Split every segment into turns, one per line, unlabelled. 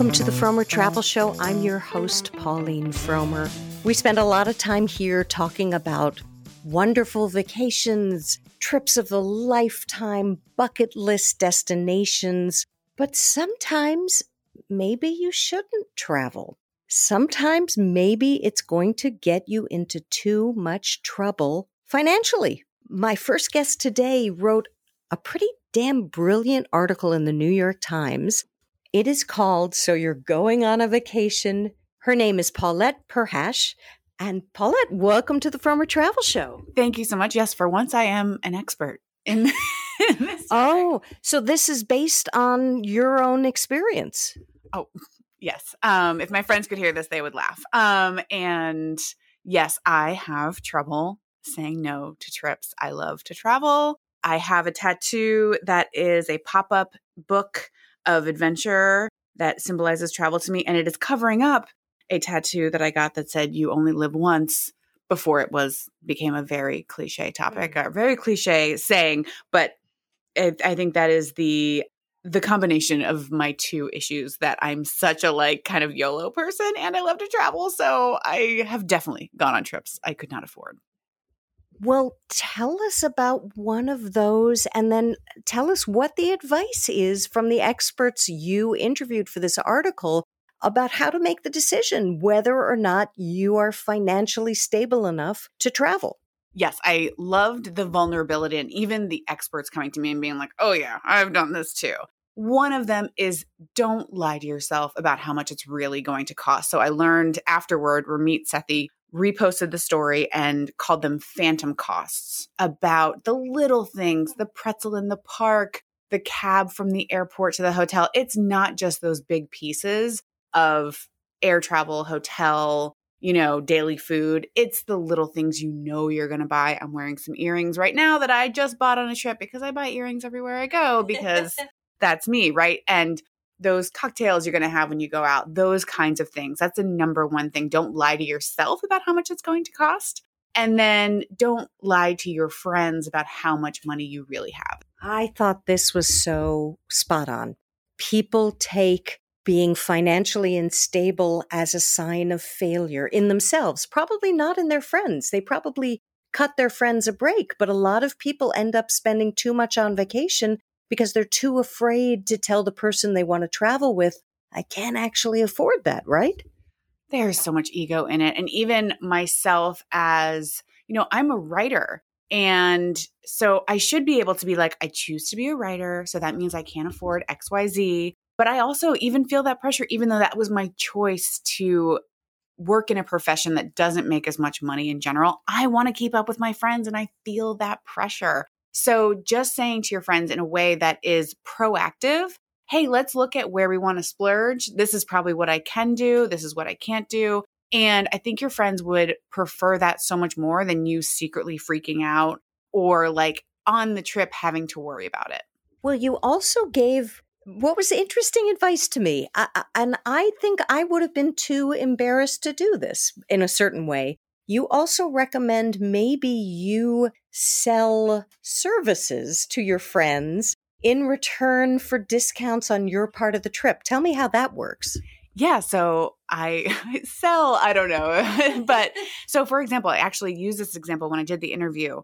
Welcome to the Frommer Travel Show. I'm your host, Pauline Frommer. We spend a lot of time here talking about wonderful vacations, trips of the lifetime, bucket list destinations. But sometimes maybe you shouldn't travel. Sometimes maybe it's going to get you into too much trouble financially. My first guest today wrote a pretty damn brilliant article in the New York Times. It is called So You're Going on a Vacation. Her name is Paulette Perhach. And Paulette, welcome to the Frommer Travel Show.
Thank you so much. Yes, for once I am an expert in, in this.
Oh, so this is based on your own experience.
Oh, yes. Um, if my friends could hear this, they would laugh. Um, and yes, I have trouble saying no to trips. I love to travel. I have a tattoo that is a pop up book of adventure that symbolizes travel to me, and it is covering up a tattoo that I got that said "You only live once." Before it was became a very cliche topic, mm. a very cliche saying, but it, I think that is the the combination of my two issues that I'm such a like kind of YOLO person and I love to travel. So I have definitely gone on trips I could not afford.
Well, tell us about one of those and then tell us what the advice is from the experts you interviewed for this article about how to make the decision whether or not you are financially stable enough to travel.
Yes, I loved the vulnerability and even the experts coming to me and being like, oh, yeah, I've done this too. One of them is don't lie to yourself about how much it's really going to cost. So I learned afterward, Ramit Sethi reposted the story and called them phantom costs about the little things, the pretzel in the park, the cab from the airport to the hotel. It's not just those big pieces of air travel, hotel, you know, daily food. It's the little things you know you're going to buy. I'm wearing some earrings right now that I just bought on a trip because I buy earrings everywhere I go because that's me, right? And those cocktails you're going to have when you go out, those kinds of things. That's the number one thing. Don't lie to yourself about how much it's going to cost. And then don't lie to your friends about how much money you really have.
I thought this was so spot on. People take being financially unstable as a sign of failure in themselves, probably not in their friends. They probably cut their friends a break, but a lot of people end up spending too much on vacation because they're too afraid to tell the person they want to travel with, I can't actually afford that, right?
There's so much ego in it. And even myself, as you know, I'm a writer. And so I should be able to be like, I choose to be a writer. So that means I can't afford XYZ. But I also even feel that pressure, even though that was my choice to work in a profession that doesn't make as much money in general. I want to keep up with my friends and I feel that pressure. So just saying to your friends in a way that is proactive, hey, let's look at where we want to splurge. This is probably what I can do. This is what I can't do. And I think your friends would prefer that so much more than you secretly freaking out or like on the trip having to worry about it.
Well, you also gave what was interesting advice to me. I, and I think I would have been too embarrassed to do this in a certain way. You also recommend maybe you sell services to your friends in return for discounts on your part of the trip. Tell me how that works.
Yeah, so I sell, I don't know. but so for example, I actually used this example when I did the interview.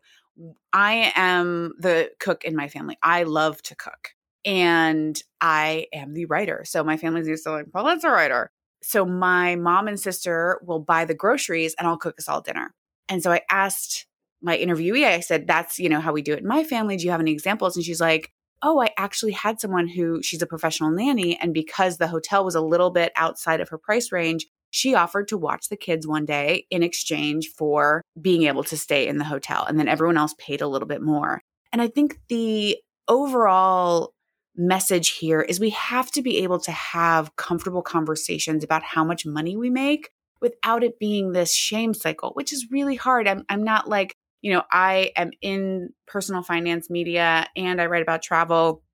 I am the cook in my family. I love to cook. And I am the writer. So my family's used to like, well, that's a writer so my mom and sister will buy the groceries and I'll cook us all dinner. And so I asked my interviewee, I said, that's, you know, how we do it in my family. Do you have any examples? And she's like, oh, I actually had someone who she's a professional nanny. And because the hotel was a little bit outside of her price range, she offered to watch the kids one day in exchange for being able to stay in the hotel. And then everyone else paid a little bit more. And I think the overall message here is we have to be able to have comfortable conversations about how much money we make without it being this shame cycle, which is really hard. I'm, I'm not like, you know, I am in personal finance media and I write about travel,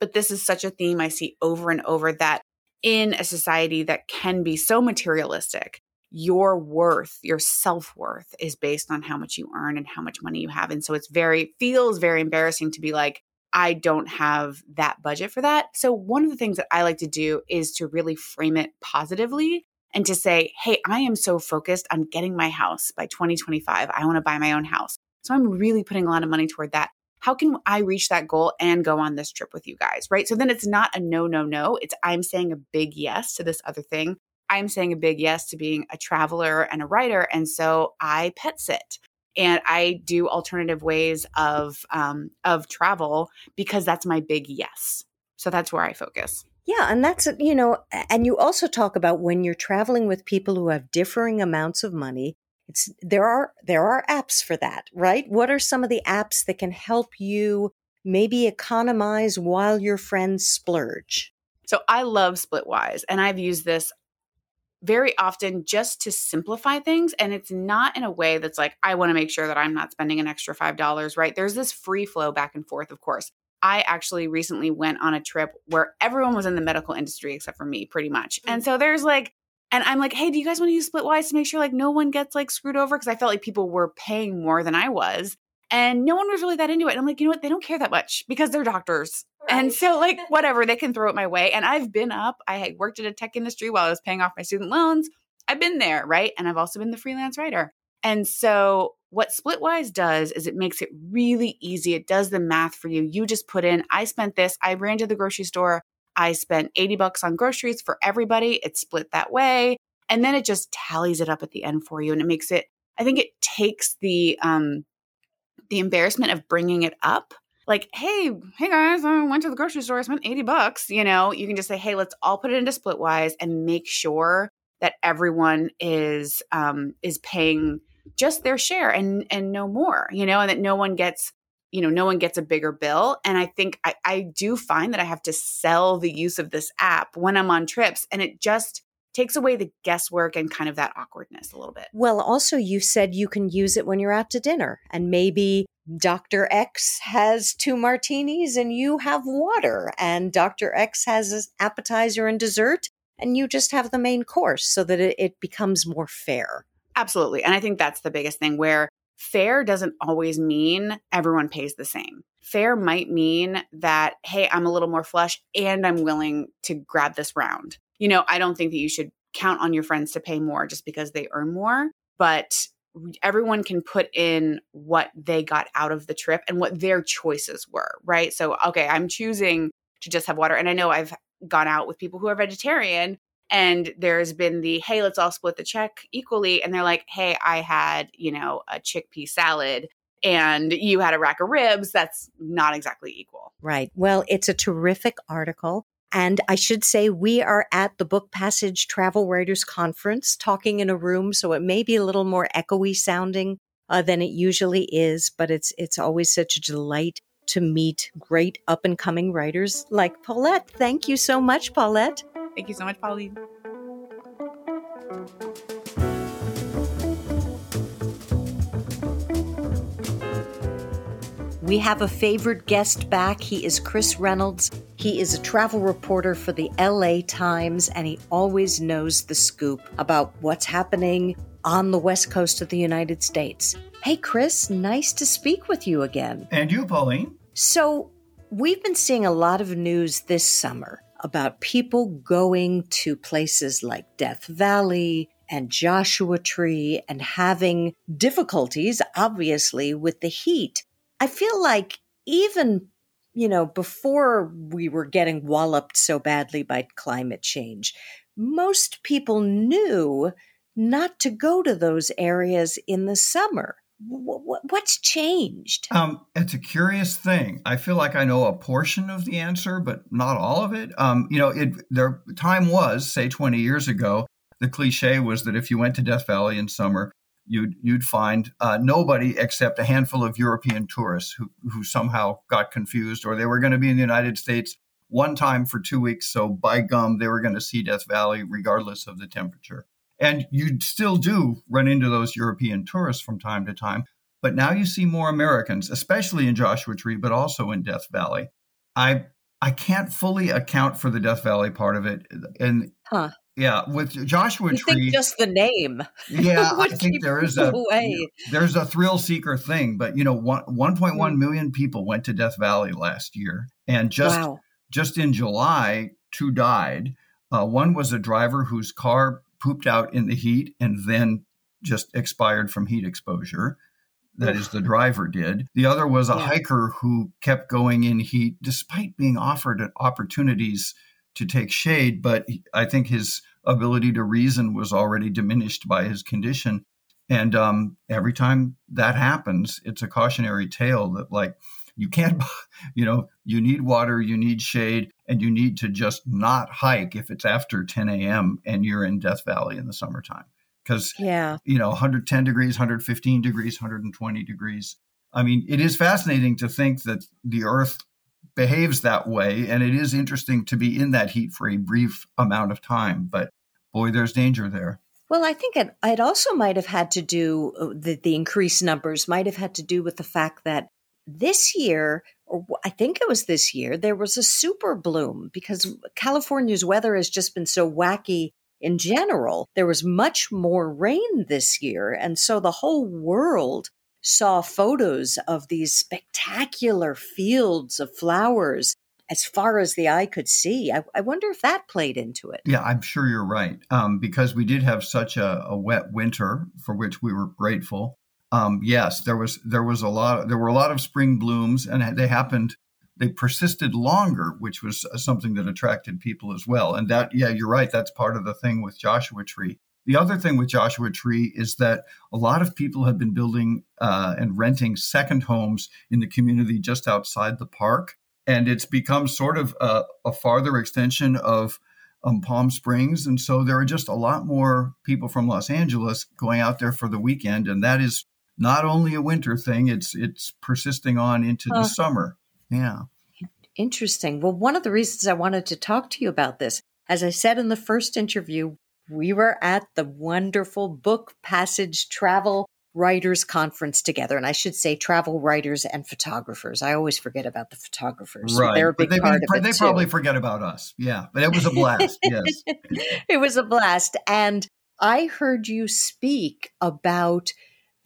but this is such a theme I see over and over that in a society that can be so materialistic, your worth, your self worth is based on how much you earn and how much money you have. And so it's very, feels very embarrassing to be like, I don't have that budget for that. So, one of the things that I like to do is to really frame it positively and to say, hey, I am so focused on getting my house by 2025. I want to buy my own house. So, I'm really putting a lot of money toward that. How can I reach that goal and go on this trip with you guys? Right. So then it's not a no, no, no. It's I'm saying a big yes to this other thing. I'm saying a big yes to being a traveler and a writer. And so I pet sit and I do alternative ways of um, of travel because that's my big yes. So that's where I focus.
Yeah, and that's you know, and you also talk about when you're traveling with people who have differing amounts of money. It's there are there are apps for that, right? What are some of the apps that can help you maybe economize while your friends splurge?
So I love Splitwise, and I've used this very often just to simplify things. And it's not in a way that's like, I want to make sure that I'm not spending an extra $5, right? There's this free flow back and forth, of course. I actually recently went on a trip where everyone was in the medical industry except for me, pretty much. And mm. so there's like, and I'm like, hey, do you guys want to use Splitwise to make sure like no one gets like screwed over? Because I felt like people were paying more than I was. And no one was really that into it. And I'm like, you know what? They don't care that much because they're doctors. Right. And so, like, whatever, they can throw it my way. And I've been up, I had worked at a tech industry while I was paying off my student loans. I've been there, right? And I've also been the freelance writer. And so, what Splitwise does is it makes it really easy. It does the math for you. You just put in, I spent this, I ran to the grocery store, I spent 80 bucks on groceries for everybody. It's split that way. And then it just tallies it up at the end for you. And it makes it, I think it takes the, um, the embarrassment of bringing it up like, hey, hey guys, I went to the grocery store, I spent 80 bucks, you know, you can just say, hey, let's all put it into Splitwise and make sure that everyone is um is paying just their share and and no more, you know, and that no one gets you know, no one gets a bigger bill. And I think I, I do find that I have to sell the use of this app when I'm on trips. And it just takes away the guesswork and kind of that awkwardness a little bit.
Well, also, you said you can use it when you're out to dinner, and maybe Dr. X has two martinis and you have water, and Dr. X has an appetizer and dessert, and you just have the main course so that it, it becomes more fair.
Absolutely. And I think that's the biggest thing where fair doesn't always mean everyone pays the same. Fair might mean that, hey, I'm a little more flush and I'm willing to grab this round you know, I don't think that you should count on your friends to pay more just because they earn more, but everyone can put in what they got out of the trip and what their choices were, right? So, okay, I'm choosing to just have water. And I know I've gone out with people who are vegetarian and there's been the hey let's all split the check equally and they're like hey i had you know a chickpea salad and you had a rack of ribs that's not exactly equal
right well it's a terrific article and I should say, we are at the Book Passage Travel Writers Conference talking in a room, so it may be a little more echoey sounding uh, than it usually is, but it's, it's always such a delight to meet great up and coming writers like Paulette. Thank you so much, Paulette.
Thank you so much, Pauline.
We have a favorite guest back. He is Chris Reynolds. He is a travel reporter for the LA Times, and he always knows the scoop about what's happening on the west coast of the United States. Hey, Chris, nice to speak with you again.
And you, Pauline.
So, we've been seeing a lot of news this summer about people going to places like Death Valley and Joshua Tree and having difficulties, obviously, with the heat. I feel like even, you know, before we were getting walloped so badly by climate change, most people knew not to go to those areas in the summer. What's changed?
Um, it's a curious thing. I feel like I know a portion of the answer, but not all of it. Um, you know, it their time was, say, 20 years ago, the cliche was that if you went to Death Valley in summer, you'd you'd find uh, nobody except a handful of European tourists who who somehow got confused, or they were going to be in the United States one time for two weeks, so by gum they were going to see Death Valley regardless of the temperature. And you still do run into those European tourists from time to time, but now you see more Americans, especially in Joshua Tree, but also in Death Valley. I I can't fully account for the Death Valley part of it, and huh. Yeah, with Joshua
you
Tree,
think just the name.
Yeah, I think there is a
away.
there's a thrill seeker thing, but you know, one, 1.1
Mm.
million people went to Death Valley last year, and just
wow.
just in July, two died. Uh, one was a driver whose car pooped out in the heat and then just expired from heat exposure. That is, the driver did. The other was a
Yeah.
hiker who kept going in heat despite being offered opportunities to take shade, but I think his ability to reason was already diminished by his condition. And um, every time that happens, it's a cautionary tale that, like, you can't, you know, you need water, you need shade, and you need to just not hike if it's after 10 a.m. and you're in Death Valley in the summertime. Because,
Yeah.
you know, 110 degrees, 115 degrees, 120 degrees. I mean, it is fascinating to think that the Earth behaves that way. And it is interesting to be in that heat for a brief amount of time. But boy, there's danger there.
Well, I think it, it also might have had to do uh, the, the increased numbers might have had to do with the fact that this year, or I think it was this year, there was a super bloom because California's weather has just been so wacky in general. There was much more rain this year. And so the whole world saw photos of these spectacular fields of flowers as far as the eye could see. I, I wonder if that played into it.
Yeah, I'm sure you're right. Um, because we did have such a, a wet winter, for which we were grateful. Um, yes, there was there was a lot. There were a lot of spring blooms, and they happened. They persisted longer, which was uh, something that attracted people as well. And that, yeah, you're right. That's part of the thing with Joshua Tree. The other thing with Joshua Tree is that a lot of people have been building uh, and renting second homes in the community just outside the park, and it's become sort of a, a farther extension of um, Palm Springs. And so there are just a lot more people from Los Angeles going out there for the weekend. And that is not only a winter thing, it's it's persisting on into
Huh.
the summer. Yeah.
Interesting. Well, one of the reasons I wanted to talk to you about this, as I said in the first interview, we were at the wonderful Book Passage Travel Writers Conference together. And I should say travel writers and photographers. I always forget about the photographers.
right.
They're a big
they,
part
they,
of it.
they
too.
probably forget about us. Yeah. But it was a blast. yes.
it was a blast. And I heard you speak about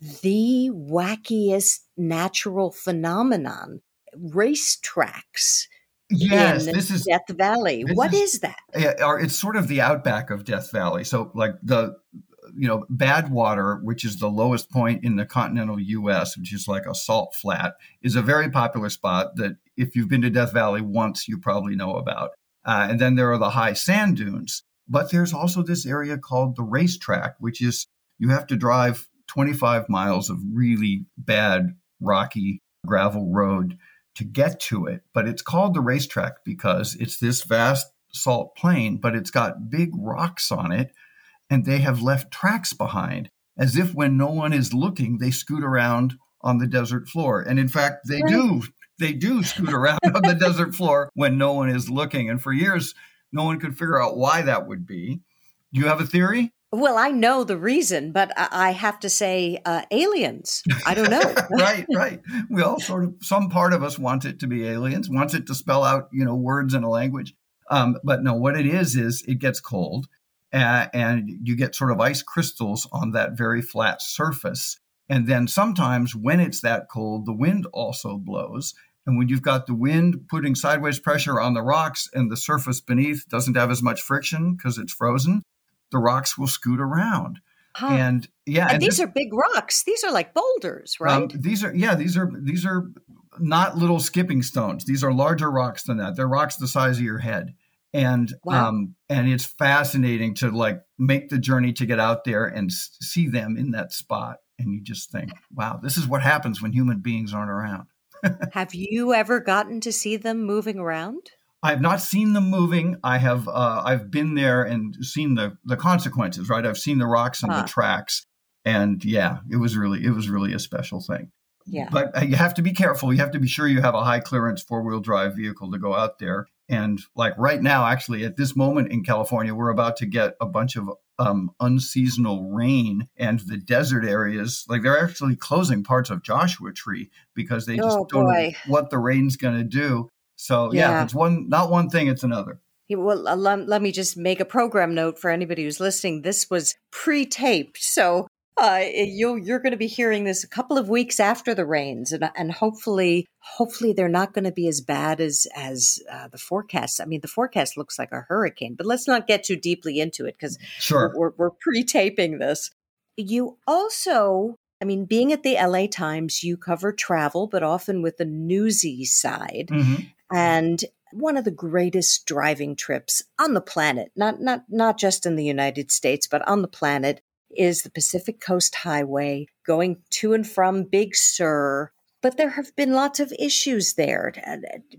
the wackiest natural phenomenon racetracks
Yes.
in
This is
Death Valley. What
is-
is that?
Yeah, it's sort of the outback of Death Valley. So, like the, you know, Badwater, which is the lowest point in the continental U.S., which is like a salt flat, is a very popular spot that if you've been to Death Valley once, you probably know about. Uh, and then there are the high sand dunes. But there's also this area called the racetrack, which is you have to drive 25 miles of really bad, rocky gravel road to get to it. But it's called the racetrack because it's this vast salt plain, but it's got big rocks on it, and they have left tracks behind, as if when no one is looking, they scoot around on the desert floor. And in fact, they do. They do scoot around on the desert floor when no one is looking. And for years, no one could figure out why that would be. Do you have a theory?
Well, I know the reason, but I have to say uh, aliens. I don't know.
right, right. We all sort of, some part of us wants it to be aliens, wants it to spell out, you know, words in a language. Um, but no, what it is is it gets cold, uh, and you get sort of ice crystals on that very flat surface. And then sometimes when it's that cold, the wind also blows. And when you've got the wind putting sideways pressure on the rocks and the surface beneath doesn't have as much friction because it's frozen, the rocks will scoot around.
Huh.
And yeah,
and
and
these
this-
are big rocks. These are like boulders, right?
um, these are yeah, these are these are not little skipping stones. These are larger rocks than that. They're rocks the size of your head. And
Wow.
um and it's fascinating to like make the journey to get out there and s- see them in that spot and you just think, wow, this is what happens when human beings aren't around.
have you ever gotten to see them moving around?
I have not seen them moving. I have uh, I've been there and seen the the consequences. Right, I've seen the rocks and
Huh.
the tracks, and yeah, it was really it was really a special thing.
Yeah.
But uh, you have to be careful. You have to be sure you have a high clearance four wheel drive vehicle to go out there. And like right now, actually, at this moment in California, we're about to get a bunch of um, unseasonal rain, and the desert areas, like they're actually closing parts of Joshua Tree because they just
Oh,
don't know what the rain's going to do. So yeah,
Yeah.
it's one not one thing, it's another.
Well, uh, let, let me just make a program note for anybody who's listening. This was pre-taped, so uh, you you're going to be hearing this a couple of weeks after the rains, and and hopefully, hopefully they're not going to be as bad as as uh, the forecast. I mean, the forecast looks like a hurricane, but let's not get too deeply into it because
sure
we're, we're pre-taping this. You also, I mean, being at the LA Times, you cover travel, but often with the newsy side,
mm-hmm.
And one of the greatest driving trips on the planet, not not not just in the United States, but on the planet is the Pacific Coast Highway going to and from Big Sur. But there have been lots of issues there.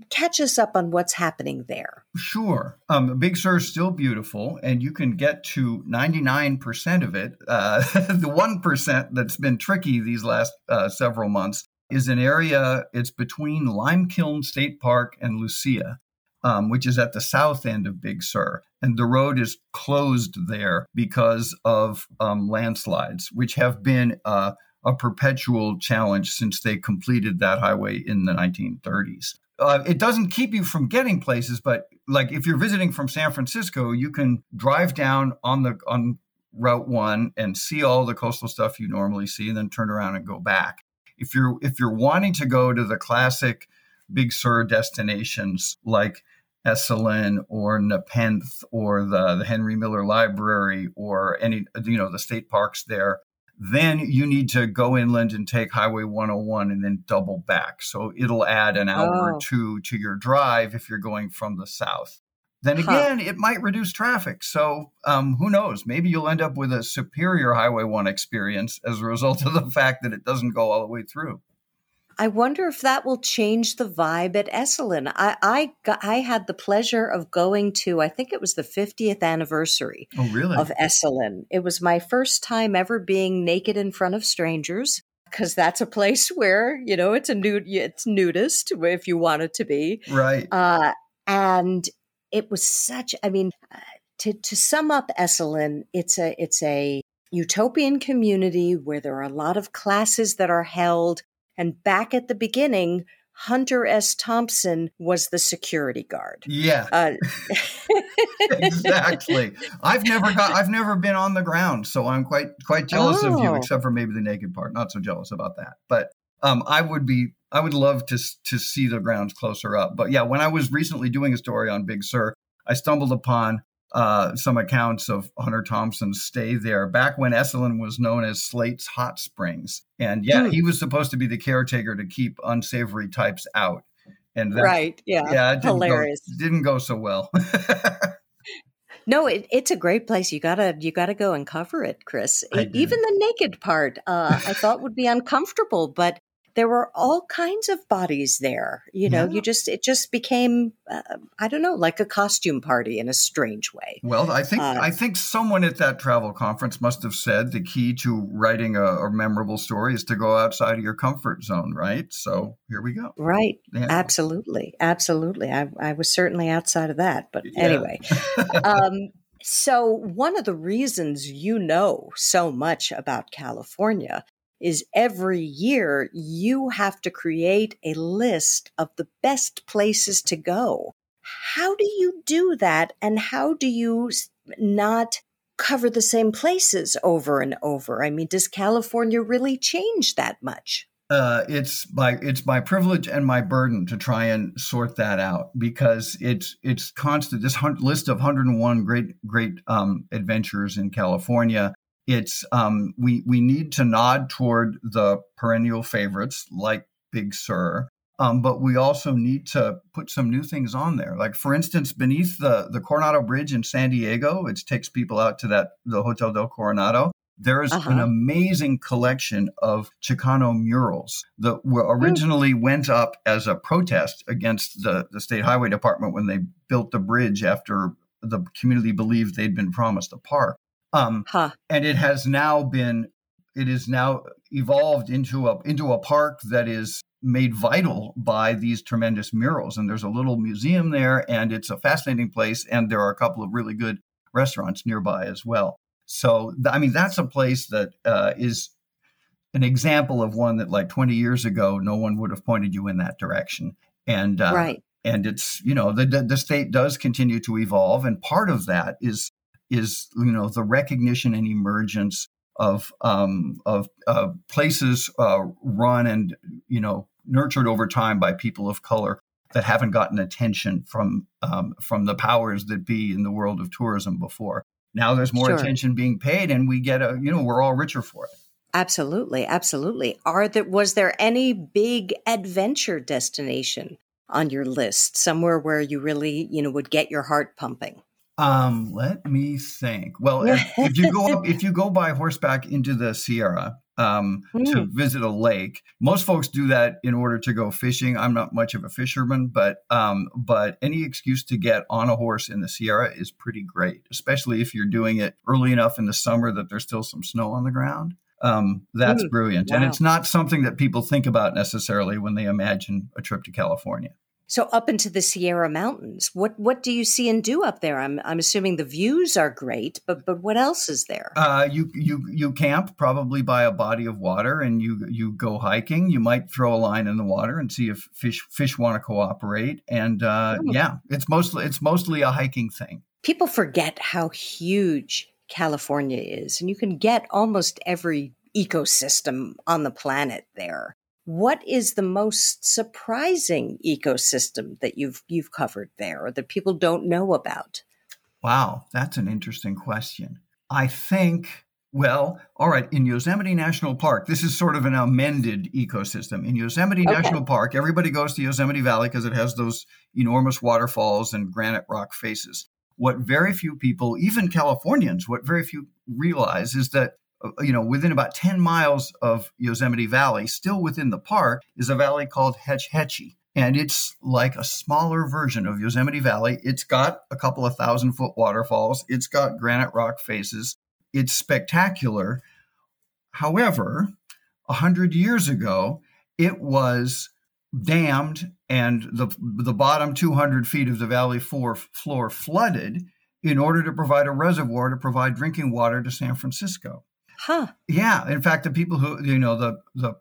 Catch us up on what's happening there.
Sure. Um, Big Sur is still beautiful, and you can get to 99% of it. Uh, the 1% that's been tricky these last uh, several months is an area, it's between Limekiln State Park and Lucia um, which is at the south end of Big Sur. And the road is closed there because of um, landslides, which have been uh, a perpetual challenge since they completed that highway in the 1930s. Uh, it doesn't keep you from getting places, but like if you're visiting from San Francisco, you can drive down on the on Route One and see all the coastal stuff you normally see, and then turn around and go back. If you're if you're wanting to go to the classic Big Sur destinations like Esalen or Nepenthe or the, the Henry Miller Library or any, you know, the state parks there, then you need to go inland and take Highway 101 and then double back. So it'll add an hour oh. or two to your drive if you're going from the south. Then again, huh. it might reduce traffic. So um, who knows? Maybe you'll end up with a superior Highway 1 experience as a result of the fact that it doesn't go all the way through.
I wonder if that will change the vibe at Esalen. I I, got, I had the pleasure of going to I think it was the 50th anniversary
oh, really?
of Esalen. It was my first time ever being naked in front of strangers because that's a place where you know it's a nude it's nudist if you want it to be
right.
Uh, and it was such. I mean, uh, to to sum up Esalen, it's a it's a utopian community where there are a lot of classes that are held and back at the beginning, Hunter S. Thompson was the security guard.
Yeah. Uh, exactly. I've never got I've never been on the ground, so I'm quite quite jealous oh. of you, oh. except for maybe the naked part. Not so jealous about that. But um, I would be I would love to to see the grounds closer up. But yeah, when I was recently doing a story on Big Sur, I stumbled upon uh, some accounts of Hunter Thompson's stay there back when Esalen was known as Slate's Hot Springs. And yeah, hmm. he was supposed to be the caretaker to keep unsavory types out. And
that, right, yeah,
yeah,
it didn't hilarious.
Go, didn't go so well.
no, it, it's a great place. You gotta you gotta go and cover it, Chris. Even the naked part, uh, I thought would be uncomfortable, but there were all kinds of bodies there. You know, yeah. you just it just became uh, I don't know, like a costume party in a strange way.
Well, I think uh, I think someone at that travel conference must have said the key to writing a, a, memorable story is to go outside of your comfort zone, right? So here we go.
Right. Yeah. Absolutely, absolutely. I, I was certainly outside of that, but yeah. anyway. um, so, one of the reasons you know so much about California is every year you have to create a list of the best places to go. How do you do that? And how do you not cover the same places over and over? I mean, does California really change that much?
Uh, it's my it's my privilege and my burden to try and sort that out because it's it's constant. This list of 101 great great um, adventures in California it's um, we we need to nod toward the perennial favorites like Big Sur, um, but we also need to put some new things on there. Like for instance, beneath the the Coronado Bridge in San Diego, it takes people out to that the Hotel del Coronado. There is uh-huh. an amazing collection of Chicano murals that were hmm. originally went up as a protest against the, the state highway department when they built the bridge after the community believed they'd been promised a park. Um, huh. And it has now been, it is now evolved into a into a park that is made vital by these tremendous murals. And there's a little museum there, and it's a fascinating place. And there are a couple of really good restaurants nearby as well. So, I mean, that's a place that uh, is an example of one that, like 20 years ago, no one would have pointed you in that direction. And uh,
right.
and it's you know the the state does continue to evolve, and part of that is is you know the recognition and emergence of um, of uh, places uh, run and you know nurtured over time by people of color that haven't gotten attention from um, from the powers that be in the world of tourism before. Now there's more sure. attention being paid, and we get a you know we're all richer for it.
Absolutely, absolutely. Are there was there any big adventure destination on your list somewhere where you really you know would get your heart pumping?
Um, let me think. Well, if you go up, if you go by horseback into the Sierra um, mm. to visit a lake, most folks do that in order to go fishing. I'm not much of a fisherman, but um, but any excuse to get on a horse in the Sierra is pretty great, especially if you're doing it early enough in the summer that there's still some snow on the ground. Um, that's mm. brilliant, wow. and it's not something that people think about necessarily when they imagine a trip to California.
So up into the Sierra Mountains, what what do you see and do up there? I'm I'm assuming the views are great, but but what else is there?
Uh, you you you camp probably by a body of water, and you you go hiking. You might throw a line in the water and see if fish fish want to cooperate. And uh, oh. yeah, it's mostly it's mostly a hiking thing.
People forget how huge California is, and you can get almost every ecosystem on the planet there what is the most surprising ecosystem that you've you've covered there or that people don't know about?
Wow, that's an interesting question. I think well, all right, in Yosemite National Park, this is sort of an amended ecosystem. In Yosemite okay. National Park, everybody goes to Yosemite Valley because it has those enormous waterfalls and granite rock faces. What very few people, even Californians, what very few realize is that Uh, you know, within about 10 miles of Yosemite Valley, still within the park, is a valley called Hetch Hetchy. And it's like a smaller version of Yosemite Valley. It's got a couple of thousand foot waterfalls. It's got granite rock faces. It's spectacular. However, a hundred years ago, it was dammed and the, the bottom 200 feet of the valley floor, floor flooded in order to provide a reservoir to provide drinking water to San Francisco.
Huh.
Yeah. In fact, the people who, you know, the, the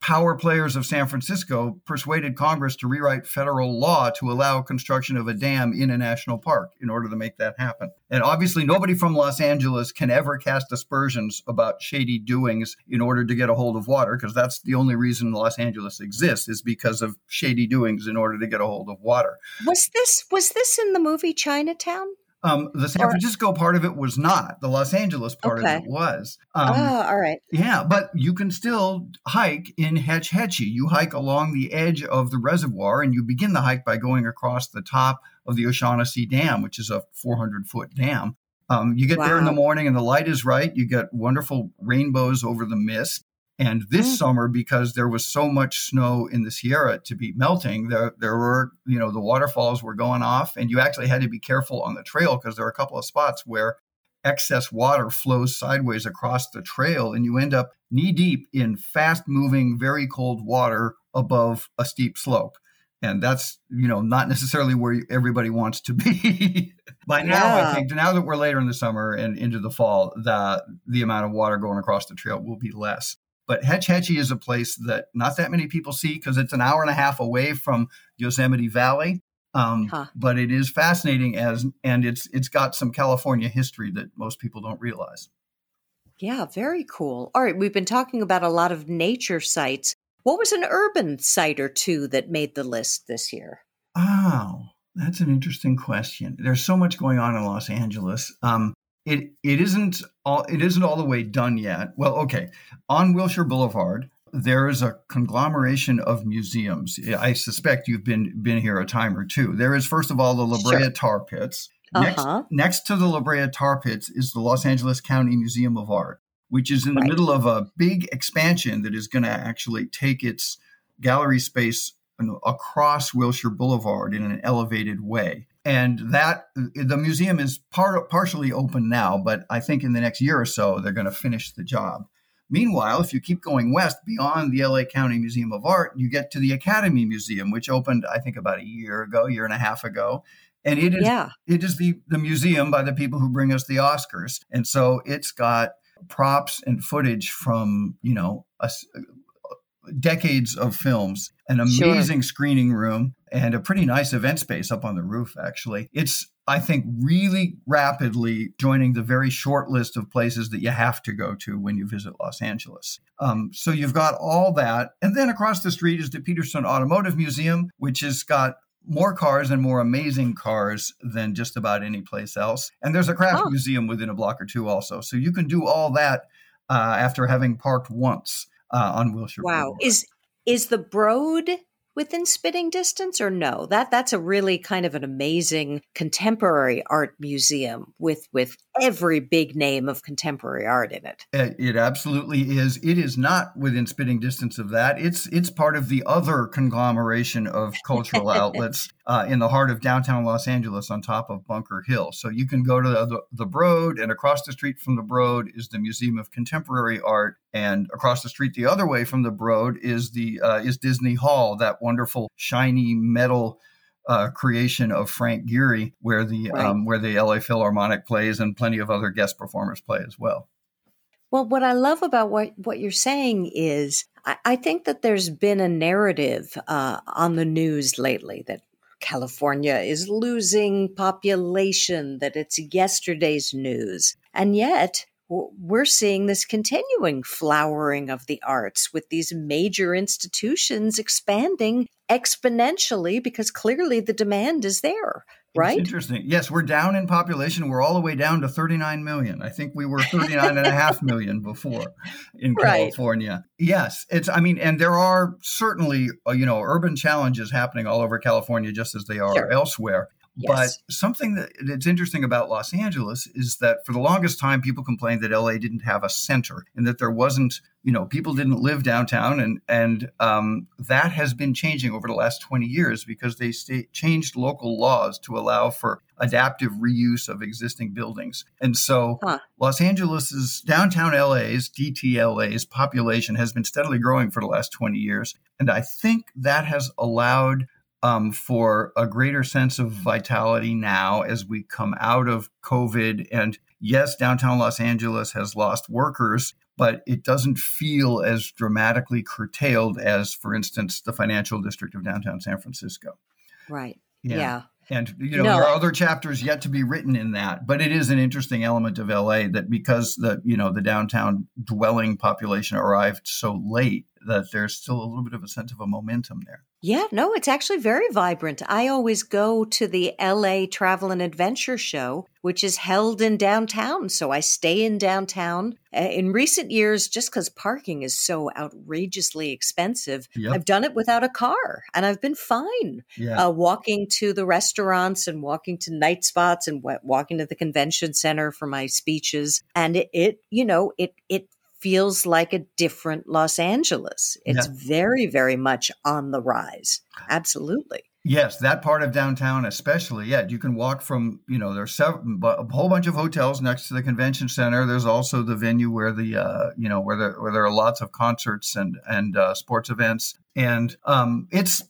power players of San Francisco persuaded Congress to rewrite federal law to allow construction of a dam in a national park in order to make that happen. And obviously, nobody from Los Angeles can ever cast aspersions about shady doings in order to get a hold of water, because that's the only reason Los Angeles exists is because of shady doings in order to get a hold of water.
Was this was this in the movie Chinatown?
Um, the San Francisco part of it was not. The Los Angeles part okay. of it was.
Um, oh, all right.
Yeah, but you can still hike in Hetch Hetchy. You hike along the edge of the reservoir, and you begin the hike by going across the top of the O'Shaughnessy Dam, which is a 400 foot dam. Um, you get wow. there in the morning, and the light is right. You get wonderful rainbows over the mist. And this mm. summer, because there was so much snow in the Sierra to be melting, there, there were, you know, the waterfalls were going off, and you actually had to be careful on the trail because there are a couple of spots where excess water flows sideways across the trail, and you end up knee deep in fast moving, very cold water above a steep slope. And that's, you know, not necessarily where everybody wants to be. By now, yeah. I think now that we're later in the summer and into the fall, the the amount of water going across the trail will be less. But Hetch Hetchy is a place that not that many people see because it's an hour and a half away from Yosemite Valley. Um, huh. But it is fascinating as, and it's it's got some California history that most people don't realize.
Yeah, very cool. All right, we've been talking about a lot of nature sites. What was an urban site or two that made the list this year?
Oh, that's an interesting question. There's so much going on in Los Angeles. Um, it it isn't all it isn't all the way done yet. Well, okay. On Wilshire Boulevard, there is a conglomeration of museums. I suspect you've been been here a time or two. There is first of all the La Brea sure. Tar Pits. Next, uh-huh. next to the La Brea Tar Pits is the Los Angeles County Museum of Art, which is in right. the middle of a big expansion that is going to actually take its gallery space across Wilshire Boulevard in an elevated way and that the museum is part, partially open now, but I think in the next year or so they're going to finish the job. Meanwhile, if you keep going west beyond the LA County Museum of Art, you get to the Academy Museum, which opened I think about a year ago, year and a half ago, and it is yeah. it is the the museum by the people who bring us the Oscars, and so it's got props and footage from you know a, uh, decades of films, an amazing sure. screening room, and a pretty nice event space up on the roof, actually. It's, I think, really rapidly joining the very short list of places that you have to go to when you visit Los Angeles. Um, so you've got all that. And then across the street is the Petersen Automotive Museum, which has got more cars and more amazing cars than just about any place else. And there's a craft oh. museum within a block or two also. So you can do all that uh, after having parked once uh, on Wilshire.
Wow. Boulevard. Is is the Broad within spitting distance or no? That that's a really kind of an amazing contemporary art museum with with every big name of contemporary art in it.
It absolutely is. It is not within spitting distance of that. It's it's part of the other conglomeration of cultural outlets uh, in the heart of downtown los angeles on top of bunker hill. So you can go to the, the broad and across the street from the broad is the museum of contemporary art and across the street the other way from the broad is the uh, is disney hall that wonderful shiny metal uh, creation of Frank Gehry, where the right. um, where the LA Philharmonic plays and plenty of other guest performers play as well.
Well, what I love about what what you're saying is, I, I think that there's been a narrative uh, on the news lately that California is losing population, that it's yesterday's news, and yet we're seeing this continuing flowering of the arts with these major institutions expanding exponentially because clearly the demand is there right?
it's interesting. Yes we're down in population. We're all the way down to 39 million. I think we were 39 and a half million before in right. california. Yes it's i mean and there are certainly uh, you know urban challenges happening all over california just as they are sure. elsewhere Yes. But something that, that's interesting about Los Angeles is that for the longest time, people complained that LA didn't have a center and that there wasn't, you know, people didn't live downtown. And, and um, that has been changing over the last 20 years because they stay, changed local laws to allow for adaptive reuse of existing buildings. And so huh. Los Angeles's downtown LA's, DTLA's population has been steadily growing for the last 20 years. And I think that has allowed um, for a greater sense of vitality now as we come out of COVID. And yes, downtown Los Angeles has lost workers, but it doesn't feel as dramatically curtailed as, for instance, the financial district of downtown San Francisco.
Right. Yeah. yeah.
And you know, no. there are other chapters yet to be written in that, but it is an interesting element of LA that because the you know the downtown dwelling population arrived so late, that there's still a little bit of a sense of a momentum there.
Yeah, no, it's actually very vibrant. I always go to the LA Travel and Adventure Show, which is held in downtown. So I stay in downtown. In recent years, just because parking is so outrageously expensive, yep. I've done it without a car and I've been fine. Yeah. Uh, walking to the restaurants and walking to night spots and walking to the convention center for my speeches. And it, it you know, it, it feels like a different Los Angeles. It's yeah. very, very much on the rise. Absolutely.
Yes, that part of downtown, especially. Yeah, you can walk from, you know, there's several, a whole bunch of hotels next to the convention center. There's also the venue where the, uh, you know, where there, where there are lots of concerts and and uh, sports events, and um, it's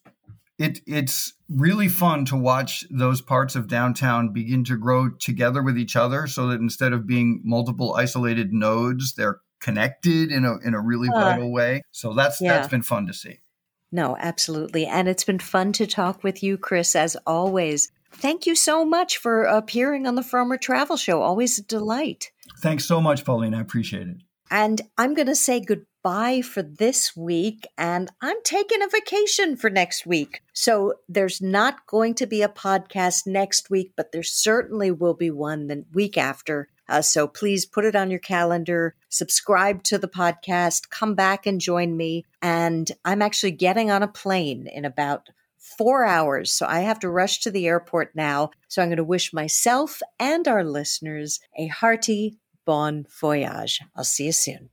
it it's really fun to watch those parts of downtown begin to grow together with each other, so that instead of being multiple isolated nodes, they're connected in a in a really uh, vital way. So that's yeah. that's been fun to see.
No, absolutely. And it's been fun to talk with you, Chris, as always. Thank you so much for appearing on the Frommer Travel Show. Always a delight.
Thanks so much, Pauline. I appreciate it.
And I'm going to say goodbye for this week, and I'm taking a vacation for next week. So there's not going to be a podcast next week, but there certainly will be one the week after. Uh, so please put it on your calendar, subscribe to the podcast, come back and join me. And I'm actually getting on a plane in about four hours. So I have to rush to the airport now. So I'm going to wish myself and our listeners a hearty bon voyage. I'll see you soon.